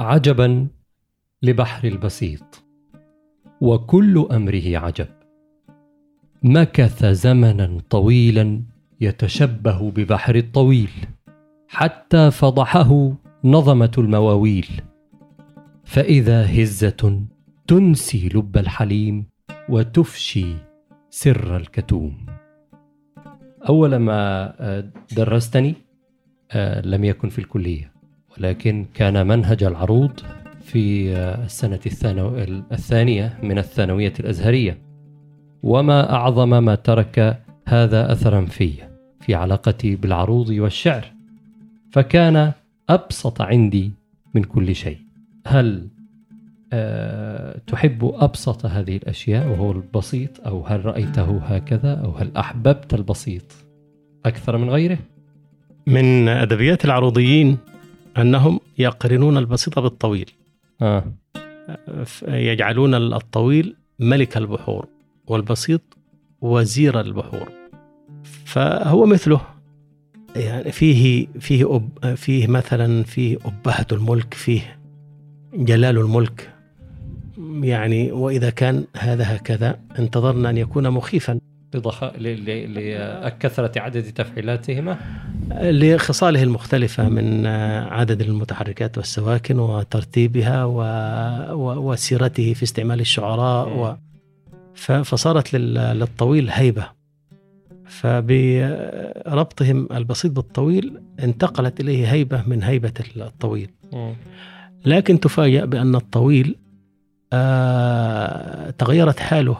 عجبا لبحر البسيط وكل أمره عجب. مكث زمنا طويلا يتشبه ببحر الطويل حتى فضحه نظمة المواويل. فإذا هزة تنسي لب الحليم وتفشي سر الكتوم. أول ما درستني لم يكن في الكلية. ولكن كان منهج العروض في السنة الثانو... الثانية من الثانوية الأزهرية. وما أعظم ما ترك هذا أثرا في في علاقتي بالعروض والشعر. فكان أبسط عندي من كل شيء. هل أه تحب أبسط هذه الأشياء وهو البسيط؟ أو هل رأيته هكذا؟ أو هل أحببت البسيط؟ أكثر من غيره؟ من أدبيات العروضيين أنهم يقرنون البسيط بالطويل. آه. يجعلون الطويل ملك البحور والبسيط وزير البحور. فهو مثله. يعني فيه فيه أب فيه مثلا فيه أبهة الملك فيه جلال الملك. يعني وإذا كان هذا هكذا انتظرنا أن يكون مخيفا. لضخ... لكثرة عدد تفعيلاتهما؟ لخصاله المختلفة من عدد المتحركات والسواكن وترتيبها و... و... وسيرته في استعمال الشعراء و... ف... فصارت لل... للطويل هيبة. فبربطهم البسيط بالطويل انتقلت إليه هيبة من هيبة الطويل. لكن تفاجأ بأن الطويل آه... تغيرت حاله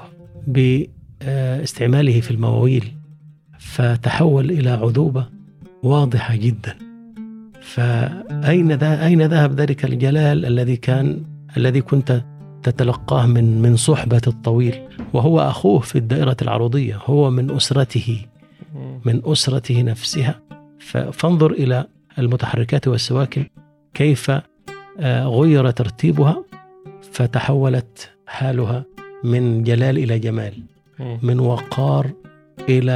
ب استعماله في المواويل فتحول إلى عذوبة واضحة جدا. فأين ذا أين ذهب ذلك الجلال الذي كان الذي كنت تتلقاه من من صحبة الطويل؟ وهو أخوه في الدائرة العروضية هو من أسرته من أسرته نفسها. فانظر إلى المتحركات والسواكن كيف غير ترتيبها فتحولت حالها من جلال إلى جمال. من وقار إلى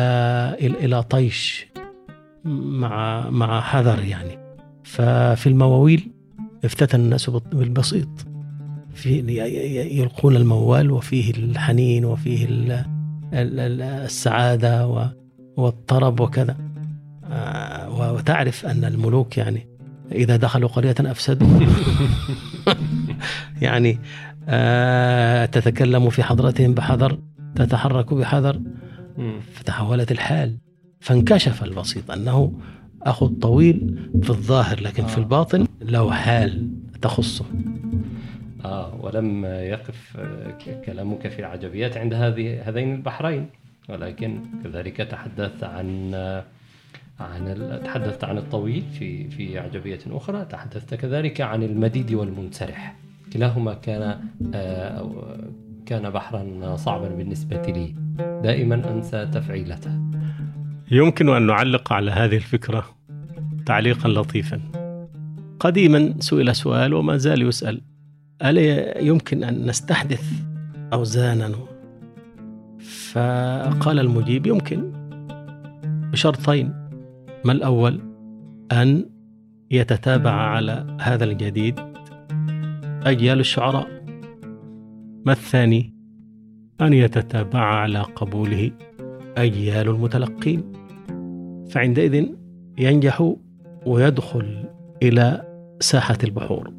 إلى طيش مع مع حذر يعني. ففي المواويل افتتن الناس بالبسيط. في يلقون الموال وفيه الحنين وفيه السعادة والطرب وكذا. وتعرف أن الملوك يعني إذا دخلوا قرية أفسدوا. يعني تتكلم في حضرتهم بحذر. تتحرك بحذر. فتحولت الحال. فانكشف البسيط أنه أخو الطويل في الظاهر لكن آه. في الباطن له حال تخصه. آه ولم يقف كلامك في العجبيات عند هذه هذين البحرين. ولكن كذلك تحدثت عن عن تحدثت عن الطويل في في عجبية أخرى. تحدثت كذلك عن المديد والمنسرح. كلاهما كان كان بحرا صعبا بالنسبة لي. دائما أنسى تفعيلته. يمكن أن نعلق على هذه الفكرة تعليقا لطيفا. قديما سئل سؤال وما زال يسأل. ألا يمكن أن نستحدث أوزانا؟ فقال المجيب يمكن. بشرطين. ما الأول؟ أن يتتابع على هذا الجديد أجيال الشعراء. ما الثاني؟ أن يتتابع على قبوله أجيال المتلقين. فعندئذ ينجح ويدخل إلى ساحة البحور.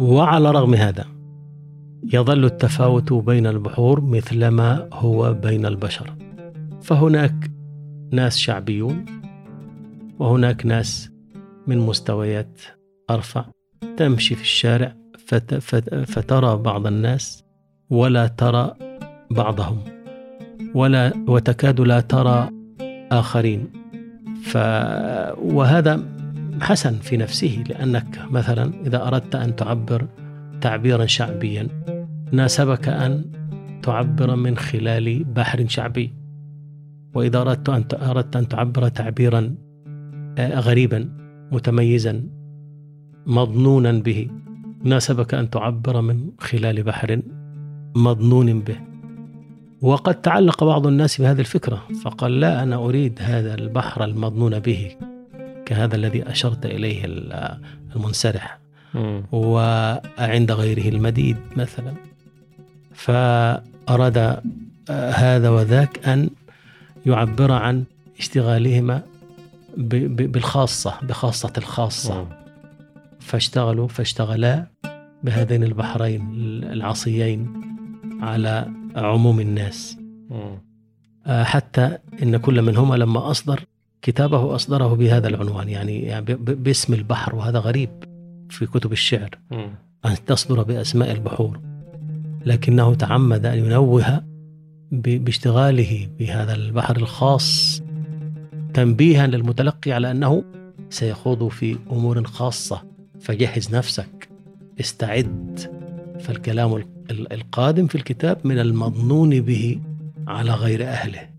وعلى رغم هذا يظل التفاوت بين البحور مثلما هو بين البشر. فهناك ناس شعبيون وهناك ناس من مستويات أرفع تمشي في الشارع فت فترى بعض الناس ولا ترى بعضهم ولا وتكاد لا ترى آخرين. ف وهذا حسن في نفسه لأنك مثلا إذا أردت أن تعبر تعبيرا شعبيا ناسبك أن تعبر من خلال بحر شعبي. وإذا أردت أن أردت أن تعبر تعبيرا آه، غريبا متميزا مظنونا به. ناسبك أن تعبر من خلال بحر مظنون به. وقد تعلق بعض الناس بهذه الفكرة فقال لا أنا أريد هذا البحر المظنون به كهذا الذي أشرت إليه المنسرح. وعند غيره المديد مثلا. فأراد آه، هذا وذاك أن يعبر عن اشتغالهما بالخاصة بخاصة الخاصة. فاشتغلوا فاشتغلا بهذين البحرين العصيين على عموم الناس. آه، حتى إن كل منهما لما أصدر كتابه أصدره بهذا العنوان يعني, يعني باسم البحر وهذا غريب في كتب الشعر. أن تصدر بأسماء البحور. لكنه تعمد أن ينوه باشتغاله بهذا البحر الخاص تنبيها للمتلقي على أنه سيخوض في أمور خاصة. فجهز نفسك. استعد. فالكلام القادم في الكتاب من المظنون به على غير أهله.